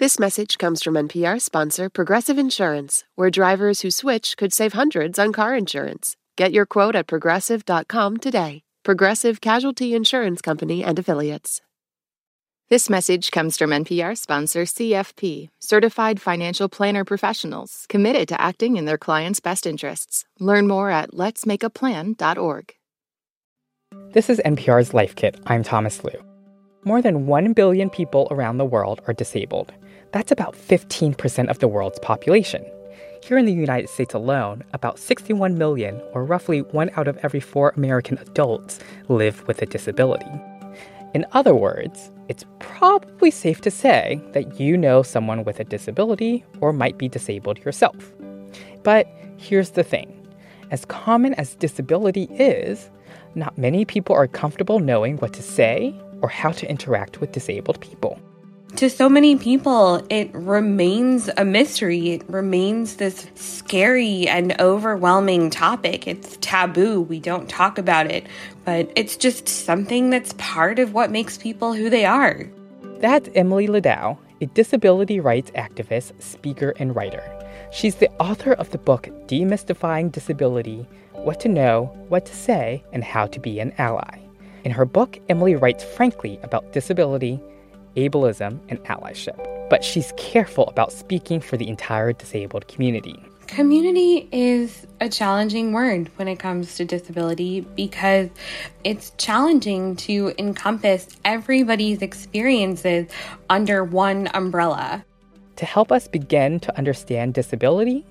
This message comes from NPR sponsor Progressive Insurance, where drivers who switch could save hundreds on car insurance. Get your quote at progressive.com today. Progressive Casualty Insurance Company and Affiliates. This message comes from NPR sponsor CFP, Certified Financial Planner Professionals, committed to acting in their clients' best interests. Learn more at letsmakeaplan.org. This is NPR's Life Kit. I'm Thomas Lu. More than 1 billion people around the world are disabled. That's about 15% of the world's population. Here in the United States alone, about 61 million, or roughly one out of every four American adults, live with a disability. In other words, it's probably safe to say that you know someone with a disability or might be disabled yourself. But here's the thing as common as disability is, not many people are comfortable knowing what to say or how to interact with disabled people to so many people, it remains a mystery. It remains this scary and overwhelming topic. It's taboo. We don't talk about it, but it's just something that's part of what makes people who they are. That's Emily Ladau, a disability rights activist, speaker, and writer. She's the author of the book Demystifying Disability What to Know, What to Say, and How to Be an Ally. In her book, Emily writes frankly about disability ableism, and allyship. But she's careful about speaking for the entire disabled community. Community is a challenging word when it comes to disability because it's challenging to encompass everybody's experiences under one umbrella. To help us begin to understand disability,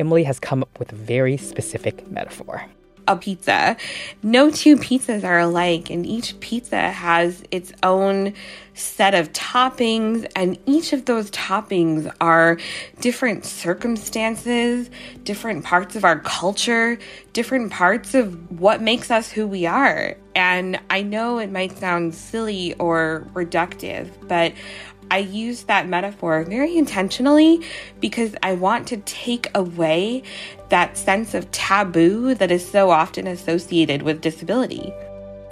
Emily has come up with a very specific metaphor a pizza. No two pizzas are alike, and each pizza has its own set of toppings, and each of those toppings are different circumstances, different parts of our culture, different parts of what makes us who we are. And I know it might sound silly or reductive, but I use that metaphor very intentionally because I want to take away that sense of taboo that is so often associated with disability.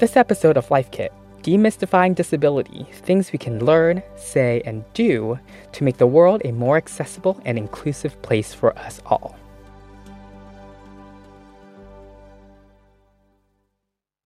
This episode of Life Kit, Demystifying Disability Things We Can Learn, Say, and Do to Make the World a More Accessible and Inclusive Place for Us All.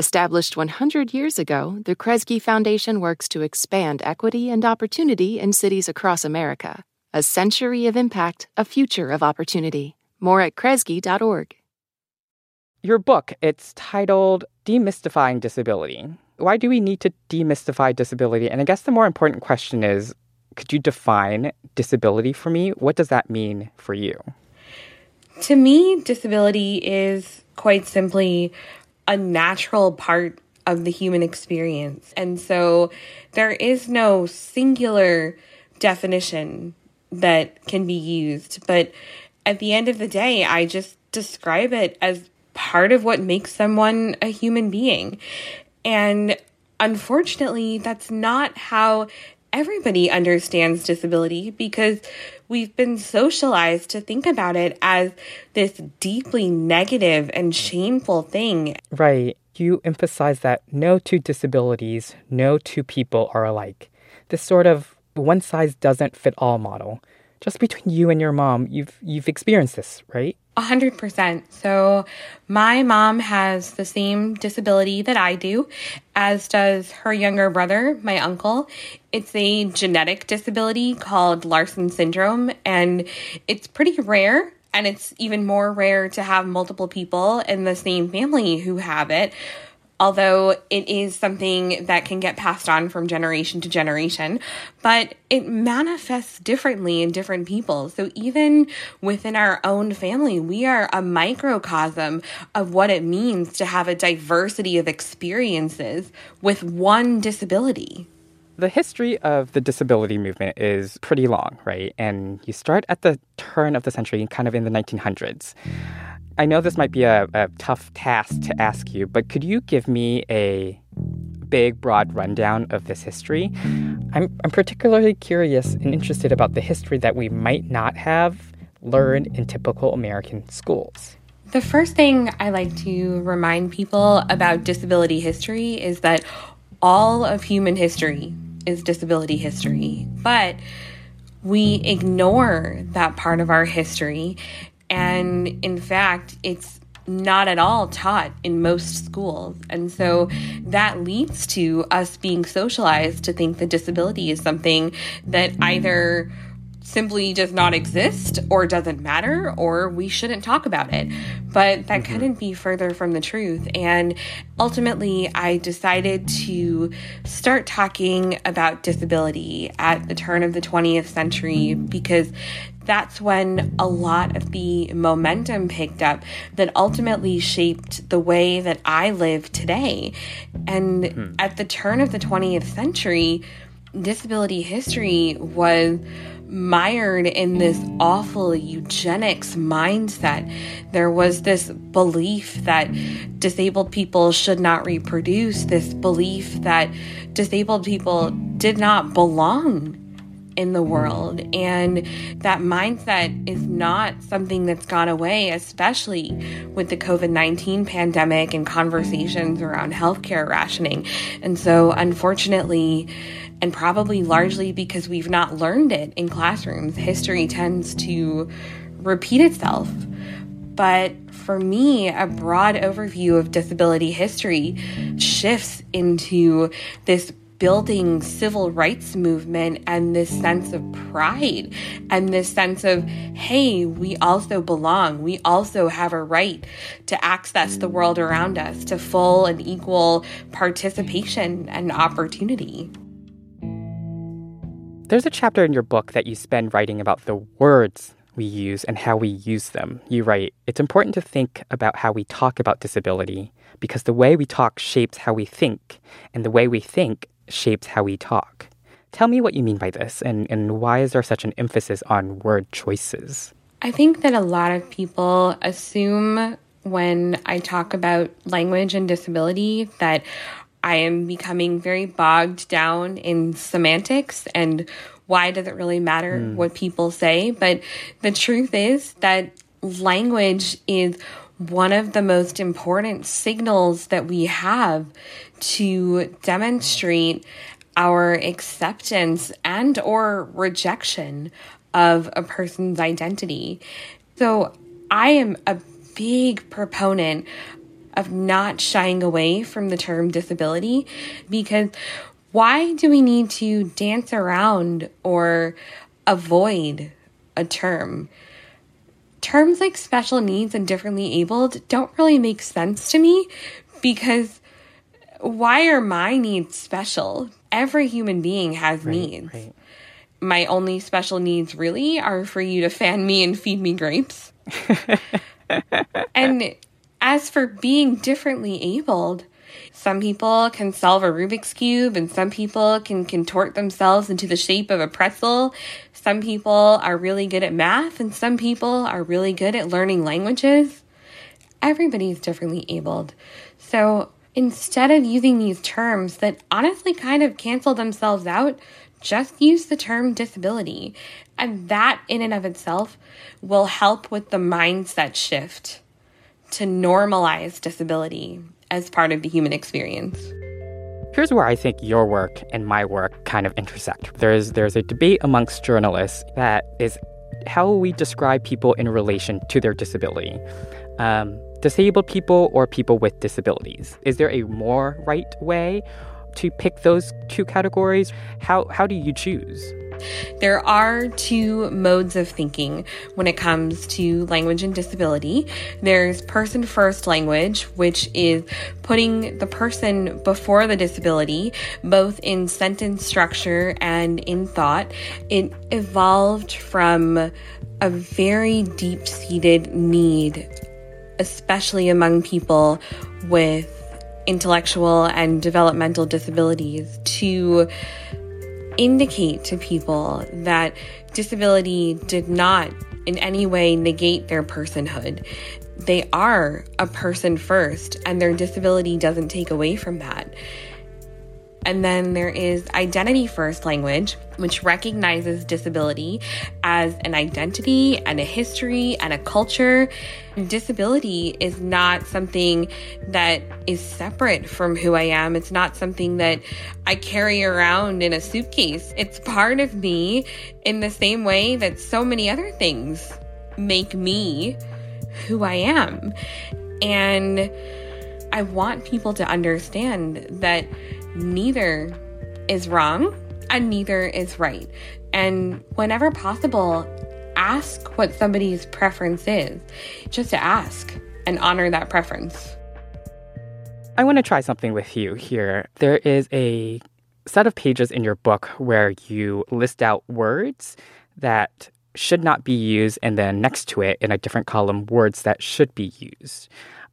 Established 100 years ago, the Kresge Foundation works to expand equity and opportunity in cities across America. A century of impact, a future of opportunity. More at kresge.org. Your book, it's titled Demystifying Disability. Why do we need to demystify disability? And I guess the more important question is could you define disability for me? What does that mean for you? To me, disability is quite simply a natural part of the human experience. And so there is no singular definition that can be used. But at the end of the day, I just describe it as part of what makes someone a human being. And unfortunately, that's not how everybody understands disability because we've been socialized to think about it as this deeply negative and shameful thing. Right. You emphasize that no two disabilities, no two people are alike. This sort of one size doesn't fit all model. Just between you and your mom, you've you've experienced this, right? 100%. So, my mom has the same disability that I do, as does her younger brother, my uncle. It's a genetic disability called Larsen syndrome, and it's pretty rare. And it's even more rare to have multiple people in the same family who have it although it is something that can get passed on from generation to generation, but it manifests differently in different people. So even within our own family, we are a microcosm of what it means to have a diversity of experiences with one disability. The history of the disability movement is pretty long, right? And you start at the turn of the century, kind of in the 1900s. I know this might be a, a tough task to ask you, but could you give me a big, broad rundown of this history? I'm, I'm particularly curious and interested about the history that we might not have learned in typical American schools. The first thing I like to remind people about disability history is that all of human history is disability history, but we ignore that part of our history and in fact, it's not at all taught in most schools. And so that leads to us being socialized to think that disability is something that either simply does not exist or doesn't matter or we shouldn't talk about it. But that mm-hmm. couldn't be further from the truth. And ultimately, I decided to start talking about disability at the turn of the 20th century because that's when a lot of the momentum picked up that ultimately shaped the way that I live today. And mm-hmm. at the turn of the 20th century, disability history was mired in this awful eugenics mindset. There was this belief that disabled people should not reproduce, this belief that disabled people did not belong in the world. And that mindset is not something that's gone away, especially with the COVID 19 pandemic and conversations around healthcare rationing. And so, unfortunately, and probably largely because we've not learned it in classrooms, history tends to repeat itself. But for me, a broad overview of disability history shifts into this building civil rights movement and this sense of pride and this sense of, hey, we also belong. We also have a right to access the world around us, to full and equal participation and opportunity. There's a chapter in your book that you spend writing about the words we use and how we use them. You write, it's important to think about how we talk about disability because the way we talk shapes how we think, and the way we think shapes how we talk. Tell me what you mean by this, and, and why is there such an emphasis on word choices? I think that a lot of people assume when I talk about language and disability that I am becoming very bogged down in semantics and why does it really matter mm. what people say? But the truth is that language is one of the most important signals that we have to demonstrate our acceptance and or rejection of a person's identity. So I am a big proponent of not shying away from the term disability because why do we need to dance around or avoid a term? Terms like special needs and differently abled don't really make sense to me because why are my needs special? Every human being has right, needs. Right. My only special needs really are for you to fan me and feed me grapes. and as for being differently abled, some people can solve a Rubik's Cube and some people can contort themselves into the shape of a pretzel. Some people are really good at math and some people are really good at learning languages. Everybody is differently abled. So instead of using these terms that honestly kind of cancel themselves out, just use the term disability. And that, in and of itself, will help with the mindset shift to normalize disability as part of the human experience. Here's where I think your work and my work kind of intersect. There's there's a debate amongst journalists that is how we describe people in relation to their disability? Um, disabled people or people with disabilities? Is there a more right way to pick those two categories? How how do you choose? There are two modes of thinking when it comes to language and disability. There's person first language, which is putting the person before the disability, both in sentence structure and in thought. It evolved from a very deep seated need, especially among people with intellectual and developmental disabilities, to indicate to people that disability did not in any way negate their personhood. They are a person first, and their disability doesn't take away from that. And then there is identity first language, which recognizes disability as an identity and a history and a culture. Disability is not something that is separate from who I am. It's not something that I carry around in a suitcase. It's part of me in the same way that so many other things make me who I am. And I want people to understand that neither is wrong and neither is right. And whenever possible, ask what somebody's preference is. Just to ask and honor that preference. I want to try something with you here. There is a set of pages in your book where you list out words that should not be used, and then next to it in a different column, words that should be used.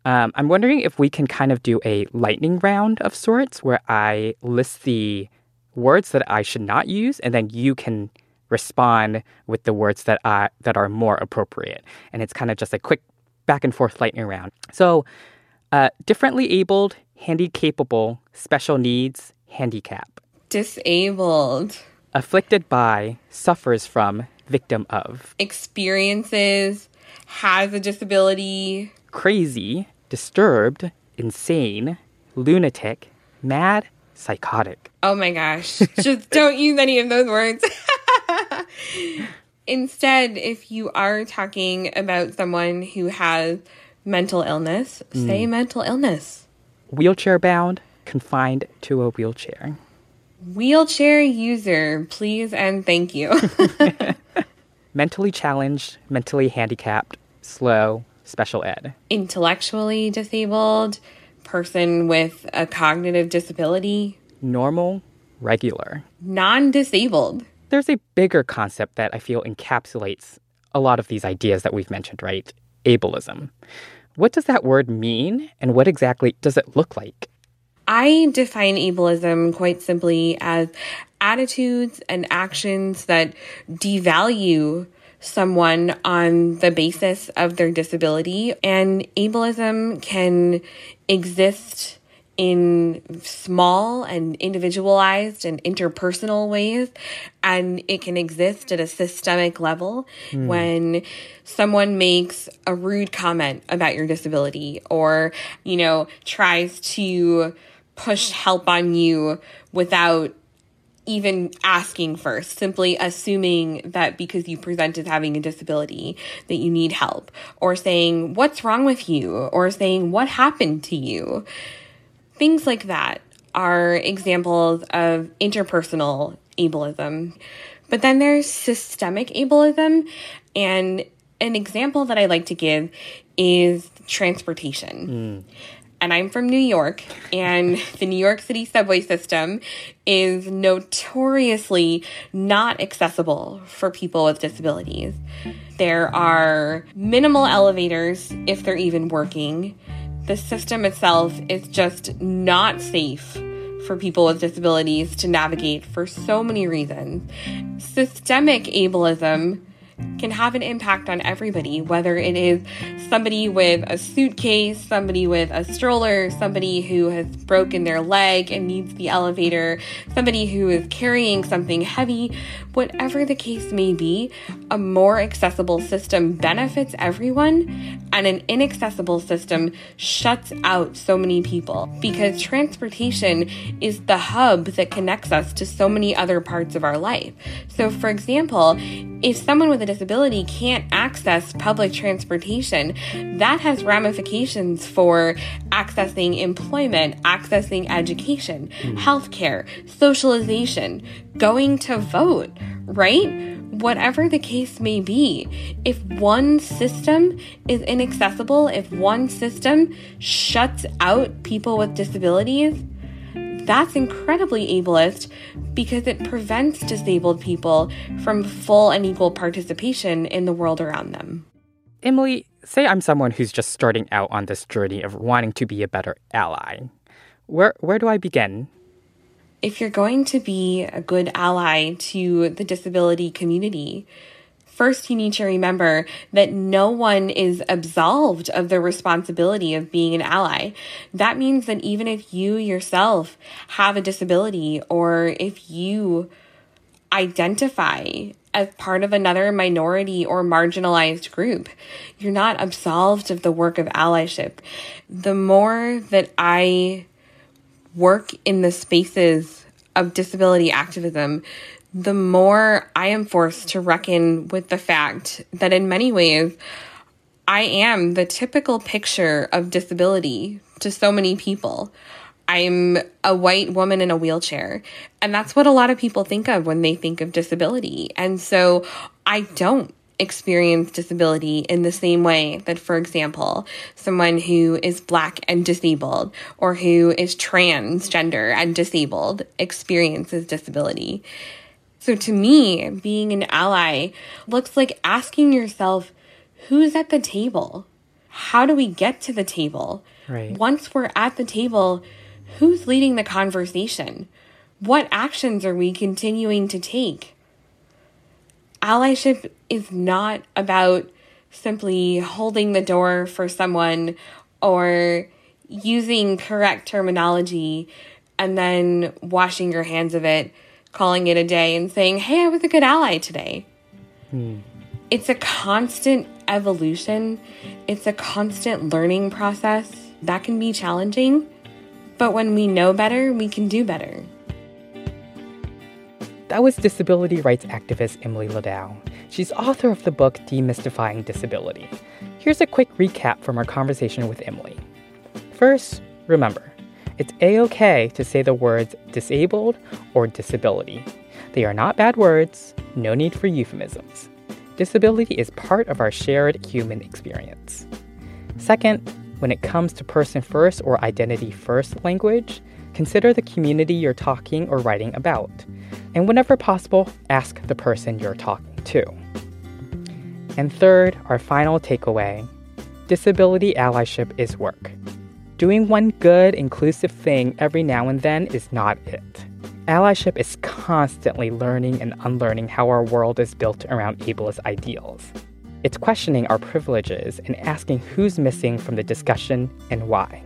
Um, I'm wondering if we can kind of do a lightning round of sorts where I list the words that I should not use, and then you can respond with the words that I that are more appropriate. And it's kind of just a quick back and forth lightning round. So, uh, differently abled, handy capable, special needs, handicap. Disabled. Afflicted by, suffers from, victim of. Experiences, has a disability. Crazy, disturbed, insane, lunatic, mad, psychotic. Oh my gosh. Just don't use any of those words. Instead, if you are talking about someone who has mental illness, mm. say mental illness. Wheelchair bound, confined to a wheelchair. Wheelchair user, please and thank you. mentally challenged, mentally handicapped, slow, special ed. Intellectually disabled, person with a cognitive disability. Normal, regular. Non disabled. There's a bigger concept that I feel encapsulates a lot of these ideas that we've mentioned, right? Ableism. What does that word mean, and what exactly does it look like? I define ableism quite simply as attitudes and actions that devalue someone on the basis of their disability. And ableism can exist in small and individualized and interpersonal ways. And it can exist at a systemic level mm. when someone makes a rude comment about your disability or, you know, tries to push help on you without even asking first, simply assuming that because you present as having a disability that you need help, or saying, What's wrong with you? or saying, What happened to you? Things like that are examples of interpersonal ableism. But then there's systemic ableism, and an example that I like to give is transportation. Mm and I'm from New York, and the New York City subway system is notoriously not accessible for people with disabilities. There are minimal elevators, if they're even working. The system itself is just not safe for people with disabilities to navigate for so many reasons. Systemic ableism can have an impact on everybody, whether it is somebody with a suitcase, somebody with a stroller, somebody who has broken their leg and needs the elevator, somebody who is carrying something heavy, whatever the case may be, a more accessible system benefits everyone And an inaccessible system shuts out so many people because transportation is the hub that connects us to so many other parts of our life. So, for example, if someone with a disability can't access public transportation, that has ramifications for accessing employment, accessing education, mm. healthcare, socialization, going to vote, right? Whatever the case may be, if one system is inaccessible, if one system shuts out people with disabilities, that's incredibly ableist because it prevents disabled people from full and equal participation in the world around them. Emily, say I'm someone who's just starting out on this journey of wanting to be a better ally. Where where do I begin? If you're going to be a good ally to the disability community, first you need to remember that no one is absolved of the responsibility of being an ally. That means that even if you yourself have a disability or if you identify as part of another minority or marginalized group, you're not absolved of the work of allyship. The more that I work in the spaces of disability activism, the more I am forced to reckon with the fact that in many ways, I am the typical picture of disability to so many people. I'm a white woman in a wheelchair. And that's what a lot of people think of when they think of disability. And so I don't experience disability in the same way that, for example, someone who is black and disabled or who is transgender and disabled experiences disability. So to me, being an ally looks like asking yourself, who's at the table? How do we get to the table? Right. Once we're at the table, who's leading the conversation? What actions are we continuing to take? Allyship is not about simply holding the door for someone or using correct terminology and then washing your hands of it, calling it a day, and saying, Hey, I was a good ally today. Hmm. It's a constant evolution, it's a constant learning process that can be challenging. But when we know better, we can do better. That was disability rights activist Emily Ladau. She's author of the book Demystifying Disability. Here's a quick recap from our conversation with Emily. First, remember, it's a okay to say the words disabled or disability. They are not bad words, no need for euphemisms. Disability is part of our shared human experience. Second, when it comes to person first or identity first language, consider the community you're talking or writing about. And whenever possible, ask the person you're talking to. And third, our final takeaway disability allyship is work. Doing one good, inclusive thing every now and then is not it. Allyship is constantly learning and unlearning how our world is built around ableist ideals. It's questioning our privileges and asking who's missing from the discussion and why.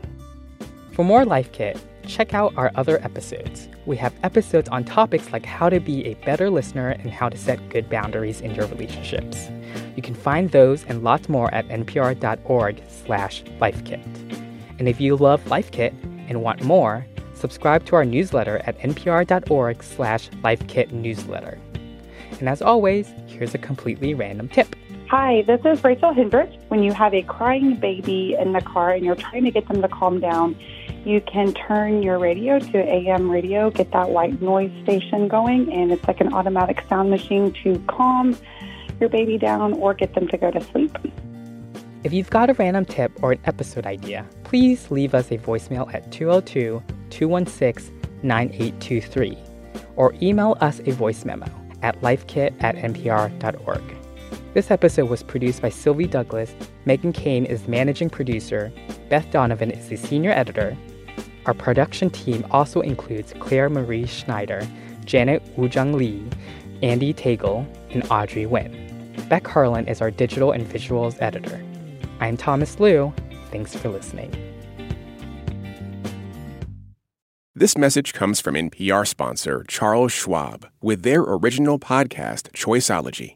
For more Life Kit, check out our other episodes. We have episodes on topics like how to be a better listener and how to set good boundaries in your relationships. You can find those and lots more at npr.org slash lifekit. And if you love LifeKit and want more, subscribe to our newsletter at npr.org slash lifekitnewsletter. And as always, here's a completely random tip. Hi, this is Rachel Hendricks. When you have a crying baby in the car and you're trying to get them to calm down, you can turn your radio to AM radio, get that white noise station going, and it's like an automatic sound machine to calm your baby down or get them to go to sleep. If you've got a random tip or an episode idea, please leave us a voicemail at 202 216 9823 or email us a voice memo at lifekit at npr.org. This episode was produced by Sylvie Douglas, Meghan Keane is managing producer, Beth Donovan is the senior editor, our production team also includes Clare Marie Schneider, Janet Woojeong Lee, Andee Tagle, and Audrey Nguyen. Beck Harlan is our digital and visuals editor. I'm Thomas Lu. Thanks for listening. This message comes from NPR sponsor Charles Schwab with their original podcast, Choiceology.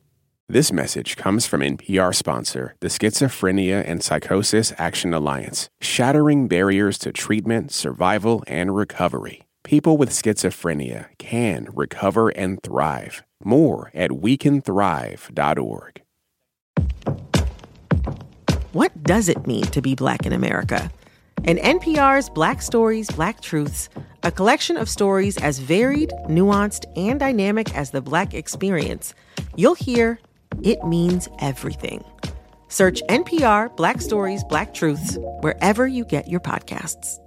This message comes from NPR sponsor, the Schizophrenia and Psychosis Action Alliance, shattering barriers to treatment, survival, and recovery. People with schizophrenia can recover and thrive. More at wecanthrive.org. What does it mean to be Black in America? In NPR's Black Stories, Black Truths, a collection of stories as varied, nuanced, and dynamic as the Black experience, you'll hear it means everything. Search NPR Black Stories, Black Truths wherever you get your podcasts.